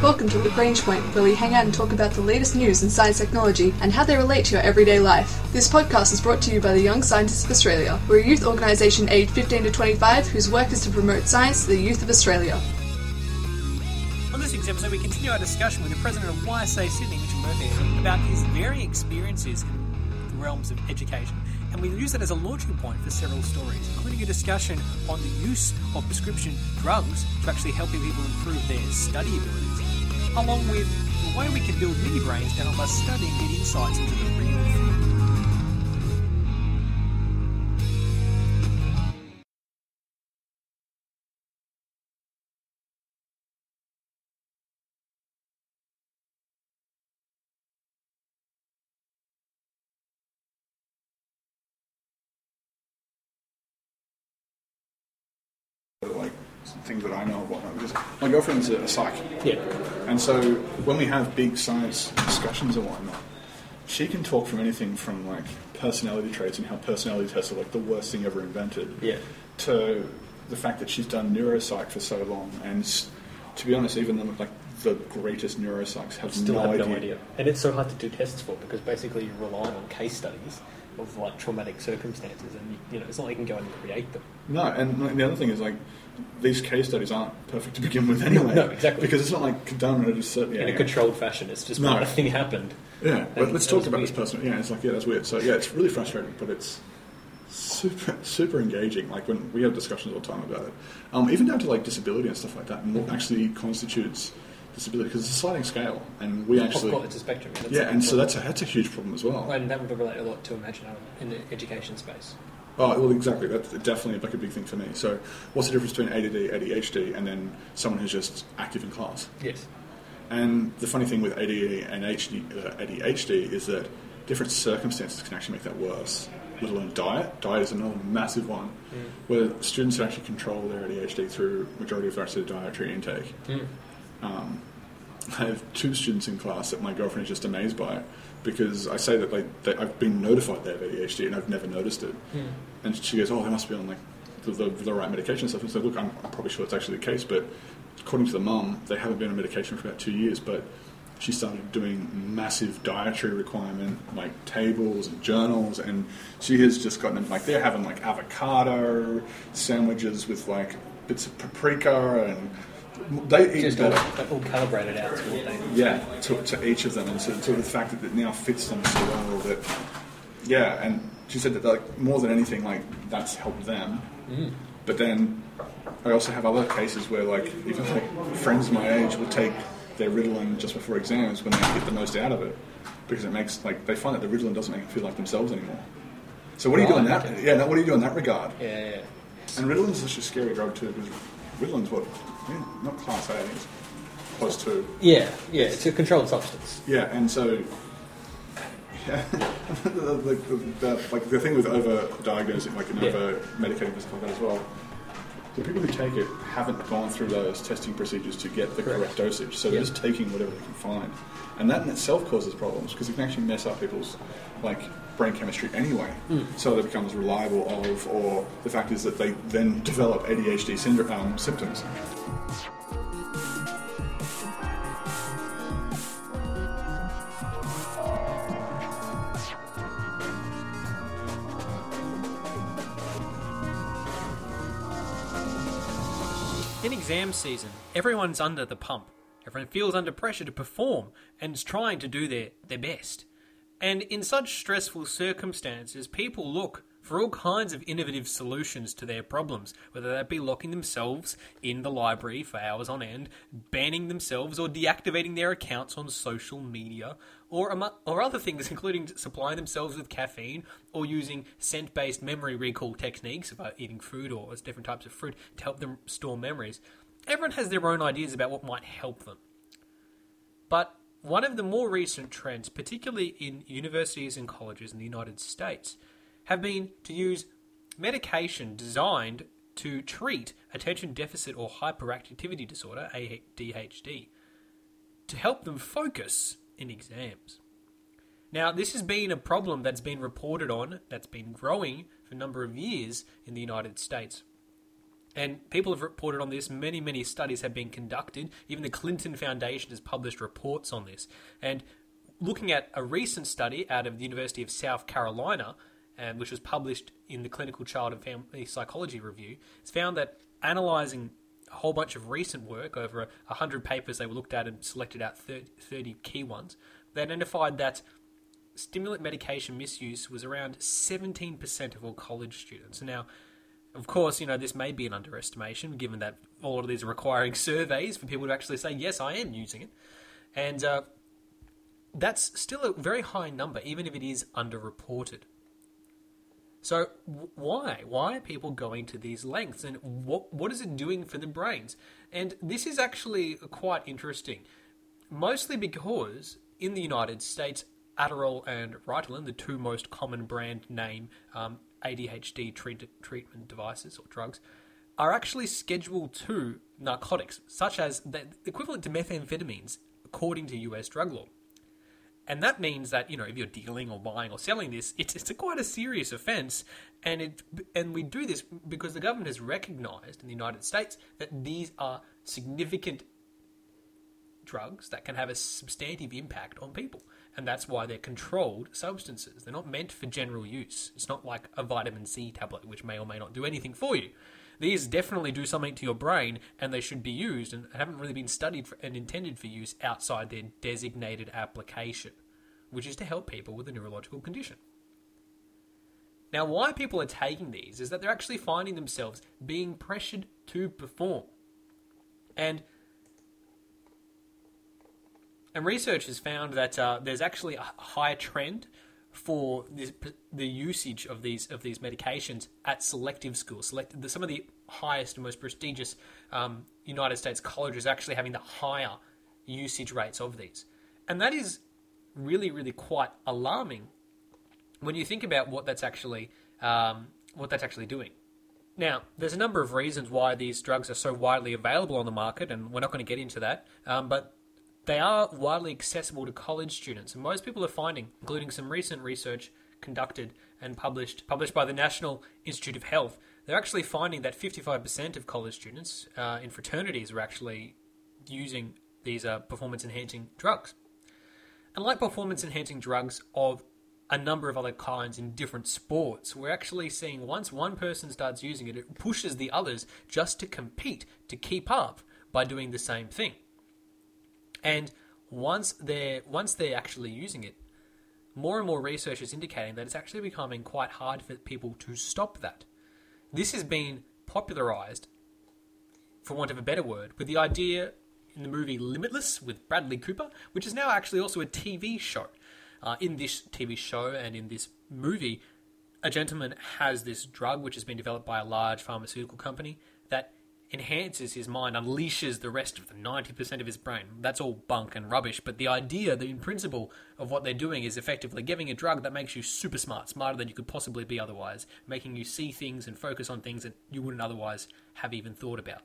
Welcome to Lagrange Point, where we hang out and talk about the latest news in science technology and how they relate to your everyday life. This podcast is brought to you by the Young Scientists of Australia. We're a youth organisation aged 15 to 25 whose work is to promote science to the youth of Australia. On this week's episode, we continue our discussion with the president of YSA Sydney, Mitchell Murphy, about his varying experiences in the realms of education. And we use that as a launching point for several stories, including a discussion on the use of prescription drugs to actually helping people improve their study abilities, along with the way we can build mini brains to help us and get insights into the real things that I know and whatnot. Because my girlfriend's a, a psych, Yeah. and so when we have big science discussions and whatnot, she can talk from anything from like personality traits and how personality tests are like the worst thing ever invented, Yeah. to the fact that she's done neuropsych for so long, and to be honest, even the, like the greatest neuropsychs have Still no, have idea. no idea. And it's so hard to do tests for because basically you rely on case studies of like traumatic circumstances and you know it's not like you can go and create them. No, and the other thing is like these case studies aren't perfect to begin with anyway. No, exactly. Because it's not like done at a certain yeah, In a controlled fashion. It's just No. one thing happened. Yeah, but let's talk about this weird. person. Yeah, it's like yeah, that's weird. So yeah, it's really frustrating, but it's super super engaging. Like when we have discussions all the time about it, um, even down to like disability and stuff like that, and what actually constitutes because it's a sliding scale, and we actually of course, it's a spectrum. That's yeah, and so that's a that's a huge problem as well. and that would relate a lot to imagine in the education space. Oh, well, exactly. That's definitely like a big thing for me. So, what's the difference between ADD, ADHD, and then someone who's just active in class? Yes. And the funny thing with ADD and HD, uh, ADHD is that different circumstances can actually make that worse. Let alone diet. Diet is another massive one, where students actually control their ADHD through majority of their dietary intake. Um, I have two students in class that my girlfriend is just amazed by because I say that like they, I've been notified they have ADHD and I've never noticed it. Hmm. And she goes, "Oh, they must be on like the, the, the right medication and stuff." And so, look, I'm, I'm probably sure it's actually the case, but according to the mum, they haven't been on medication for about two years. But she started doing massive dietary requirement, like tables and journals, and she has just gotten like they're having like avocado sandwiches with like bits of paprika and. They Just all, all calibrated out to what they Yeah, to, to each of them, and to, to the fact that it now fits them so well that, yeah, and she said that like more than anything, like that's helped them. Mm. But then I also have other cases where like even like friends my age will take their Ritalin just before exams when they get the most out of it because it makes like they find that the Ritalin doesn't make them feel like themselves anymore. So what do you do in that? okay. Yeah, what do you do in that regard? Yeah, yeah, yeah. And Ritalin's such a scary drug too because Ritalin's what, yeah, not class A, it's close to. Yeah, yeah, it's a controlled substance. Yeah, and so yeah, the, the, the, like the thing with over diagnosing, like and Yeah. over medicating and stuff like that as well. The people who take it haven't gone through those testing procedures to get the correct, Correct. dosage, so they're Yeah. just taking whatever they can find, and that in itself causes problems because it can actually mess up people's like brain chemistry anyway. So that becomes reliable of, or the fact is that they then develop ADHD syndrome um, symptoms. In exam season, everyone's under the pump. Everyone feels under pressure to perform and is trying to do their, their best. And in such stressful circumstances, people look for all kinds of innovative solutions to their problems, whether that be locking themselves in the library for hours on end, banning themselves, or deactivating their accounts on social media, or, or other things, including supplying themselves with caffeine or using scent based memory recall techniques about eating food or different types of fruit to help them store memories. Everyone has their own ideas about what might help them. But one of the more recent trends, particularly in universities and colleges in the United States, have been to use medication designed to treat attention deficit or hyperactivity disorder, ADHD, to help them focus in exams. Now, this has been a problem that's been reported on, that's been growing for a number of years in the United States. And people have reported on this. Many, many studies have been conducted. Even the Clinton Foundation has published reports on this. And looking at a recent study out of the University of South Carolina, um, which was published in the Clinical Child and Family Psychology Review, it's found that analysing a whole bunch of recent work over 100 papers they were looked at and selected out 30, 30 key ones, they identified that stimulant medication misuse was around 17% of all college students. Now, of course, you know, this may be an underestimation given that all of these are requiring surveys for people to actually say, yes, I am using it. And uh, that's still a very high number, even if it is underreported. So why? Why are people going to these lengths, and what what is it doing for the brains? And this is actually quite interesting, mostly because in the United States, Adderall and Ritalin, the two most common brand name um, ADHD treat- treatment devices or drugs, are actually Schedule II narcotics, such as the equivalent to methamphetamines, according to US drug law. And that means that you know if you're dealing or buying or selling this, it's, it's a quite a serious offence, and it and we do this because the government has recognised in the United States that these are significant drugs that can have a substantive impact on people, and that's why they're controlled substances. They're not meant for general use. It's not like a vitamin C tablet, which may or may not do anything for you. These definitely do something to your brain, and they should be used, and haven't really been studied for, and intended for use outside their designated application, which is to help people with a neurological condition. Now, why people are taking these is that they're actually finding themselves being pressured to perform. And and research has found that uh, there's actually a higher trend for this, the usage of these of these medications at selective schools. Select, some of the highest and most prestigious um, United States colleges actually having the higher usage rates of these, and that is really really quite alarming when you think about what that's actually um, what that's actually doing. Now, there's a number of reasons why these drugs are so widely available on the market, and we're not going to get into that. Um, but they are widely accessible to college students, and most people are finding, including some recent research conducted and published published by the National Institute of Health, they're actually finding that 55% of college students uh, in fraternities are actually using these uh, performance enhancing drugs. And like performance enhancing drugs of a number of other kinds in different sports, we're actually seeing once one person starts using it, it pushes the others just to compete, to keep up by doing the same thing. And once they're once they're actually using it, more and more research is indicating that it's actually becoming quite hard for people to stop that. This has been popularized, for want of a better word, with the idea in the movie Limitless with Bradley Cooper, which is now actually also a TV show. Uh, in this TV show and in this movie, a gentleman has this drug which has been developed by a large pharmaceutical company that enhances his mind, unleashes the rest of the 90% of his brain. That's all bunk and rubbish, but the idea, the principle of what they're doing is effectively giving a drug that makes you super smart, smarter than you could possibly be otherwise, making you see things and focus on things that you wouldn't otherwise have even thought about.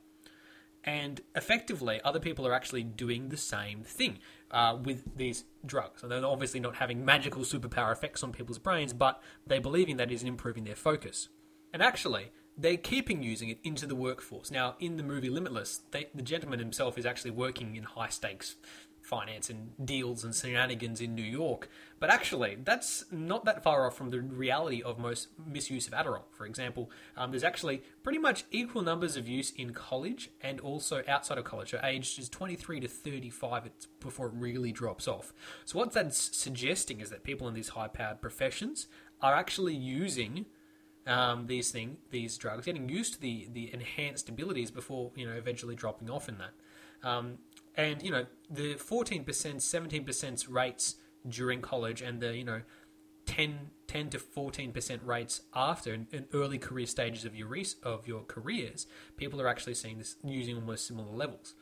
And effectively, other people are actually doing the same thing uh, with these drugs. And they're obviously not having magical superpower effects on people's brains, but they're believing that is improving their focus. And actually, they're keeping using it into the workforce. Now, in the movie Limitless, they, the gentleman himself is actually working in high stakes finance and deals and shenanigans in New York. But actually, that's not that far off from the reality of most misuse of Adderall. For example, um, there's actually pretty much equal numbers of use in college and also outside of college. So age is 23 to 35 before it really drops off. So what that's suggesting is that people in these high-powered professions are actually using um, these thing, these drugs, getting used to the the enhanced abilities before you know eventually dropping off in that. Um, and you know the fourteen percent, seventeen percent rates during college, and the you know 10, 10 to fourteen percent rates after in, in, early career stages of your of your careers, people are actually seeing this using almost similar levels.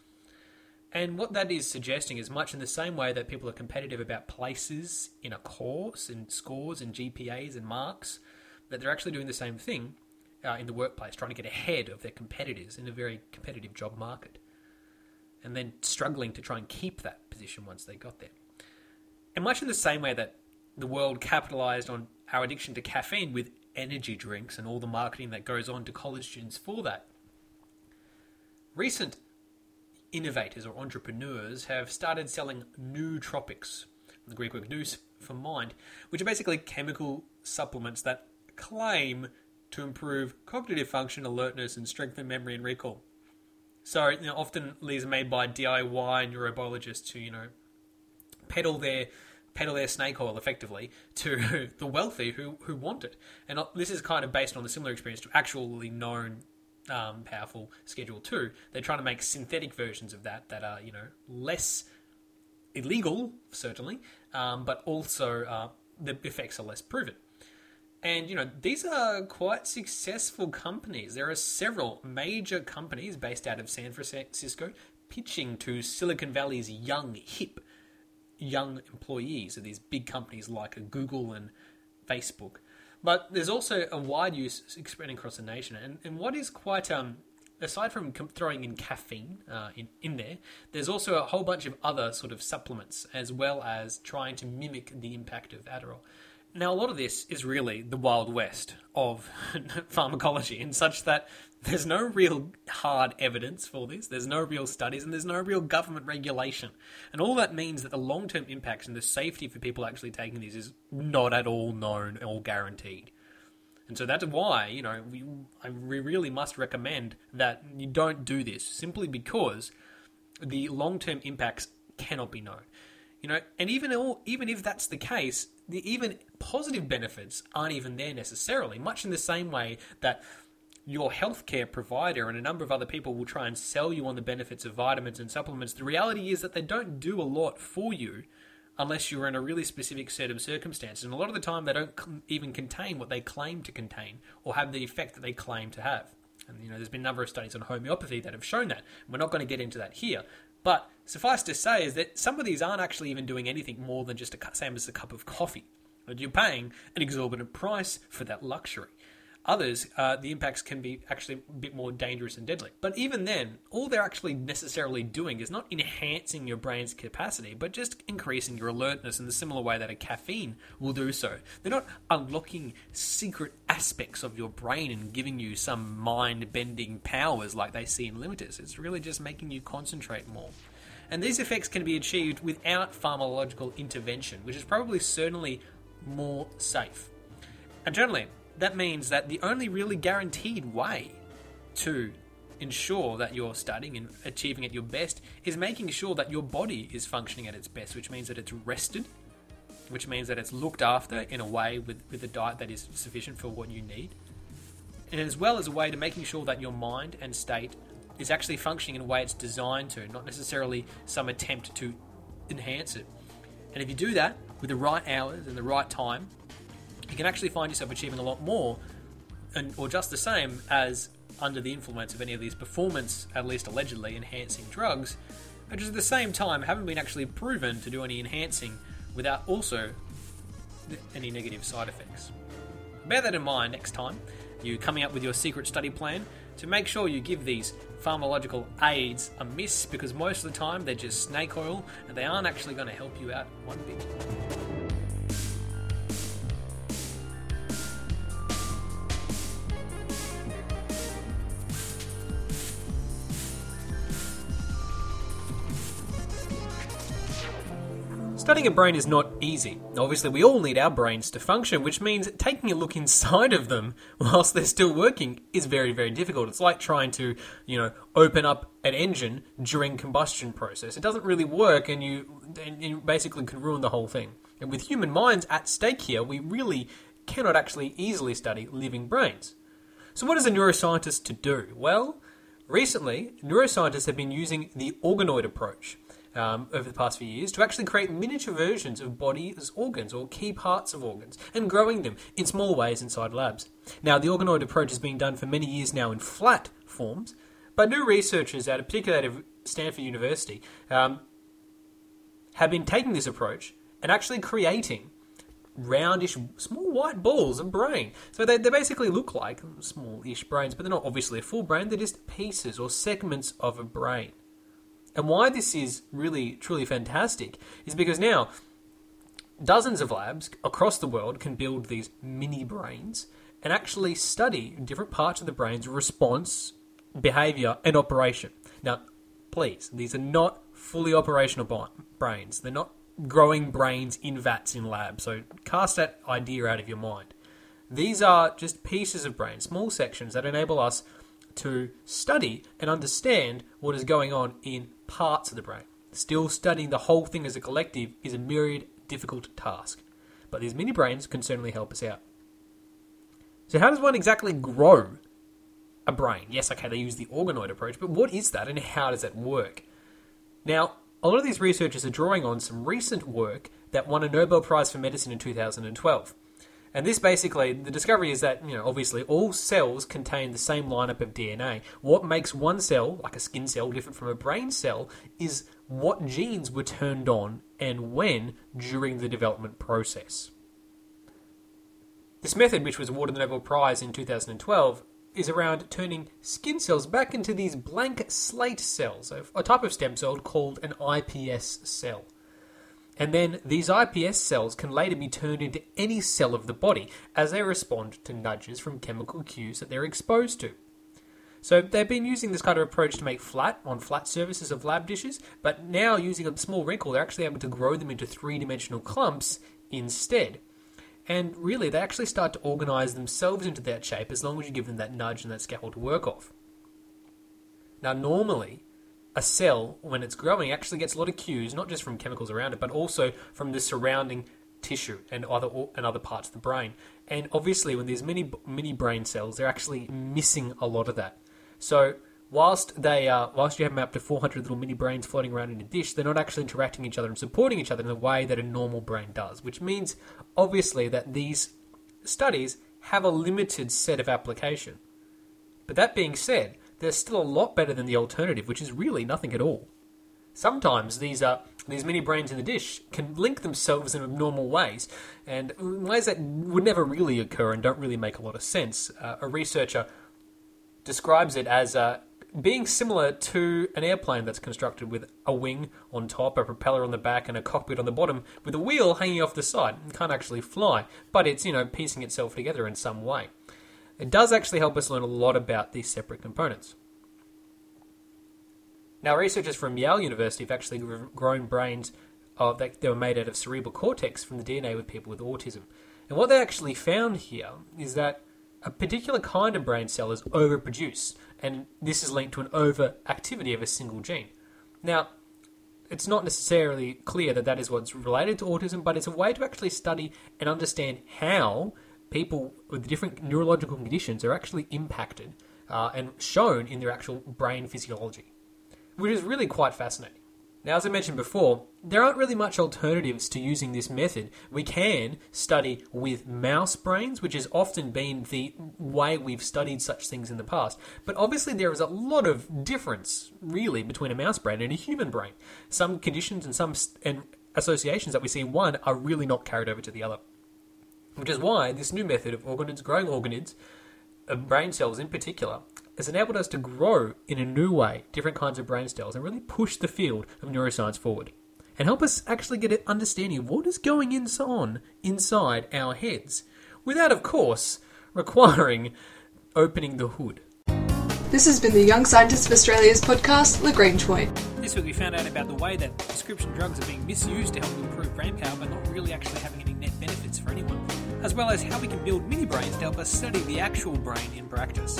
And what that is suggesting is much in the same way that people are competitive about places in a course and scores and GPAs and marks that they're actually doing the same thing uh, in the workplace, trying to get ahead of their competitors in a very competitive job market, and then struggling to try and keep that position once they got there. And much in the same way that the world capitalized on our addiction to caffeine with energy drinks and all the marketing that goes on to college students for that, recent innovators or entrepreneurs have started selling nootropics, the Greek word nous for mind, which are basically chemical supplements that claim to improve cognitive function, alertness, and strengthen memory and recall. So, you know, often these are made by DIY neurobiologists who, you know, peddle their peddle their snake oil effectively to the wealthy who, who want it. And this is kind of based on the similar experience to actually known um, powerful Schedule 2. They're trying to make synthetic versions of that that are, you know, less illegal, certainly, um, but also uh, the effects are less proven. And you know these are quite successful companies. There are several major companies based out of San Francisco pitching to Silicon Valley's young, hip, young employees of these big companies like Google and Facebook. But there's also a wide use spreading across the nation. And, and what is quite um, aside from throwing in caffeine uh, in, in there, there's also a whole bunch of other sort of supplements as well as trying to mimic the impact of Adderall. Now, a lot of this is really the Wild West of pharmacology, in such that there's no real hard evidence for this, there's no real studies, and there's no real government regulation. And all that means that the long term impacts and the safety for people actually taking these is not at all known or guaranteed. And so that's why, you know, we, really must recommend that you don't do this, simply because the long term impacts cannot be known. You know, and even all, even if that's the case, the even positive benefits aren't even there necessarily. Much in the same way that your healthcare provider and a number of other people will try and sell you on the benefits of vitamins and supplements. The reality is that they don't do a lot for you unless you're in a really specific set of circumstances. And a lot of the time, they don't even contain what they claim to contain or have the effect that they claim to have. And you know, there's been a number of studies on homeopathy that have shown that. We're not going to get into that here, but suffice to say is that some of these aren't actually even doing anything more than just a same as a cup of coffee. But you're paying an exorbitant price for that luxury. Others, uh, the impacts can be actually a bit more dangerous and deadly. But even then, all they're actually necessarily doing is not enhancing your brain's capacity, but just increasing your alertness in the similar way that a caffeine will do so. They're not unlocking secret aspects of your brain and giving you some mind bending powers like they see in Limitless. It's really just making you concentrate more. And these effects can be achieved without pharmacological intervention, which is probably certainly more safe. And generally, that means that the only really guaranteed way to ensure that you're studying and achieving at your best is making sure that your body is functioning at its best, which means that it's rested, which means that it's looked after in a way with, with a diet that is sufficient for what you need, and as well as a way to making sure that your mind and state is actually functioning in a way it's designed to, not necessarily some attempt to enhance it. And if you do that with the right hours and the right time, you can actually find yourself achieving a lot more, and, or just the same as under the influence of any of these performance, at least allegedly, enhancing drugs, which at the same time haven't been actually proven to do any enhancing without also any negative side effects. Bear that in mind next time you're coming up with your secret study plan to make sure you give these pharmacological aids a miss because most of the time they're just snake oil and they aren't actually going to help you out one bit. Studying a brain is not easy. Obviously, we all need our brains to function, which means taking a look inside of them whilst they're still working is very, very difficult. It's like trying to, you know, open up an engine during combustion process. It doesn't really work, and you, and you basically can ruin the whole thing. And with human minds at stake here, we really cannot actually easily study living brains. So, what is a neuroscientist to do? Well, recently, neuroscientists have been using the organoid approach um, over the past few years to actually create miniature versions of bodies' organs or key parts of organs and growing them in small ways inside labs. Now, the organoid approach has been done for many years now in flat forms, but new researchers at a particular Stanford University um, have been taking this approach and actually creating roundish, small white balls of brain. So they, they basically look like small-ish brains, but they're not obviously a full brain. They're just pieces or segments of a brain. And why this is really, truly fantastic is because now dozens of labs across the world can build these mini brains and actually study different parts of the brain's response, behavior, and operation. Now, please, these are not fully operational brains. They're not growing brains in vats in labs. So cast that idea out of your mind. These are just pieces of brain, small sections that enable us to study and understand what is going on in parts of the brain. Still, studying the whole thing as a collective is a myriad difficult task, but these mini brains can certainly help us out. So, how does one exactly grow a brain? Yes, okay, they use the organoid approach, but what is that and how does that work? Now, a lot of these researchers are drawing on some recent work that won a Nobel Prize for Medicine in 2012. And this basically, the discovery is that, you know, obviously all cells contain the same lineup of DNA. What makes one cell, like a skin cell, different from a brain cell is what genes were turned on and when during the development process. This method, which was awarded the Nobel Prize in 2012, is around turning skin cells back into these blank slate cells, a type of stem cell called an iPS cell. And then these iPS cells can later be turned into any cell of the body as they respond to nudges from chemical cues that they're exposed to. So they've been using this kind of approach to make flat on flat surfaces of lab dishes, but now using a small wrinkle, they're actually able to grow them into three dimensional clumps instead. And really, they actually start to organize themselves into that shape as long as you give them that nudge and that scaffold to work off. Now, normally, a cell, when it's growing, actually gets a lot of cues, not just from chemicals around it, but also from the surrounding tissue and other and other parts of the brain. And obviously, when there's many mini brain cells, they're actually missing a lot of that. So whilst they whilst you have up to 400 little mini brains floating around in a dish, they're not actually interacting each other and supporting each other in the way that a normal brain does. Which means, obviously, that these studies have a limited set of application. But that being said, they're still a lot better than the alternative, which is really nothing at all. Sometimes these uh, these mini brains in the dish can link themselves in abnormal ways, and ways that would never really occur and don't really make a lot of sense. Uh, a researcher describes it as uh, being similar to an airplane that's constructed with a wing on top, a propeller on the back, and a cockpit on the bottom, with a wheel hanging off the side. It can't actually fly, but it's you know piecing itself together in some way. It does actually help us learn a lot about these separate components. Now, researchers from Yale University have actually grown brains that, were made out of cerebral cortex from the DNA with people with autism. And what they actually found here is that a particular kind of brain cell is overproduced, and this is linked to an overactivity of a single gene. Now, it's not necessarily clear that that is what's related to autism, but it's a way to actually study and understand how people with different neurological conditions are actually impacted uh, and shown in their actual brain physiology, which is really quite fascinating. Now, as I mentioned before, there aren't really much alternatives to using this method. We can study with mouse brains, which has often been the way we've studied such things in the past. But obviously, there is a lot of difference, really, between a mouse brain and a human brain. Some conditions and some st- and associations that we see in one are really not carried over to the other. Which is why this new method of organoids, growing organoids, of brain cells in particular, has enabled us to grow in a new way different kinds of brain cells and really push the field of neuroscience forward. And help us actually get an understanding of what is going on inside our heads, without, of course, requiring opening the hood. This has been the Young Scientists of Australia's podcast, Lagrange Point. This week we found out about the way that prescription drugs are being misused to help improve brain power but not really actually having any net benefits for anyone, as well as how we can build mini brains to help us study the actual brain in practice.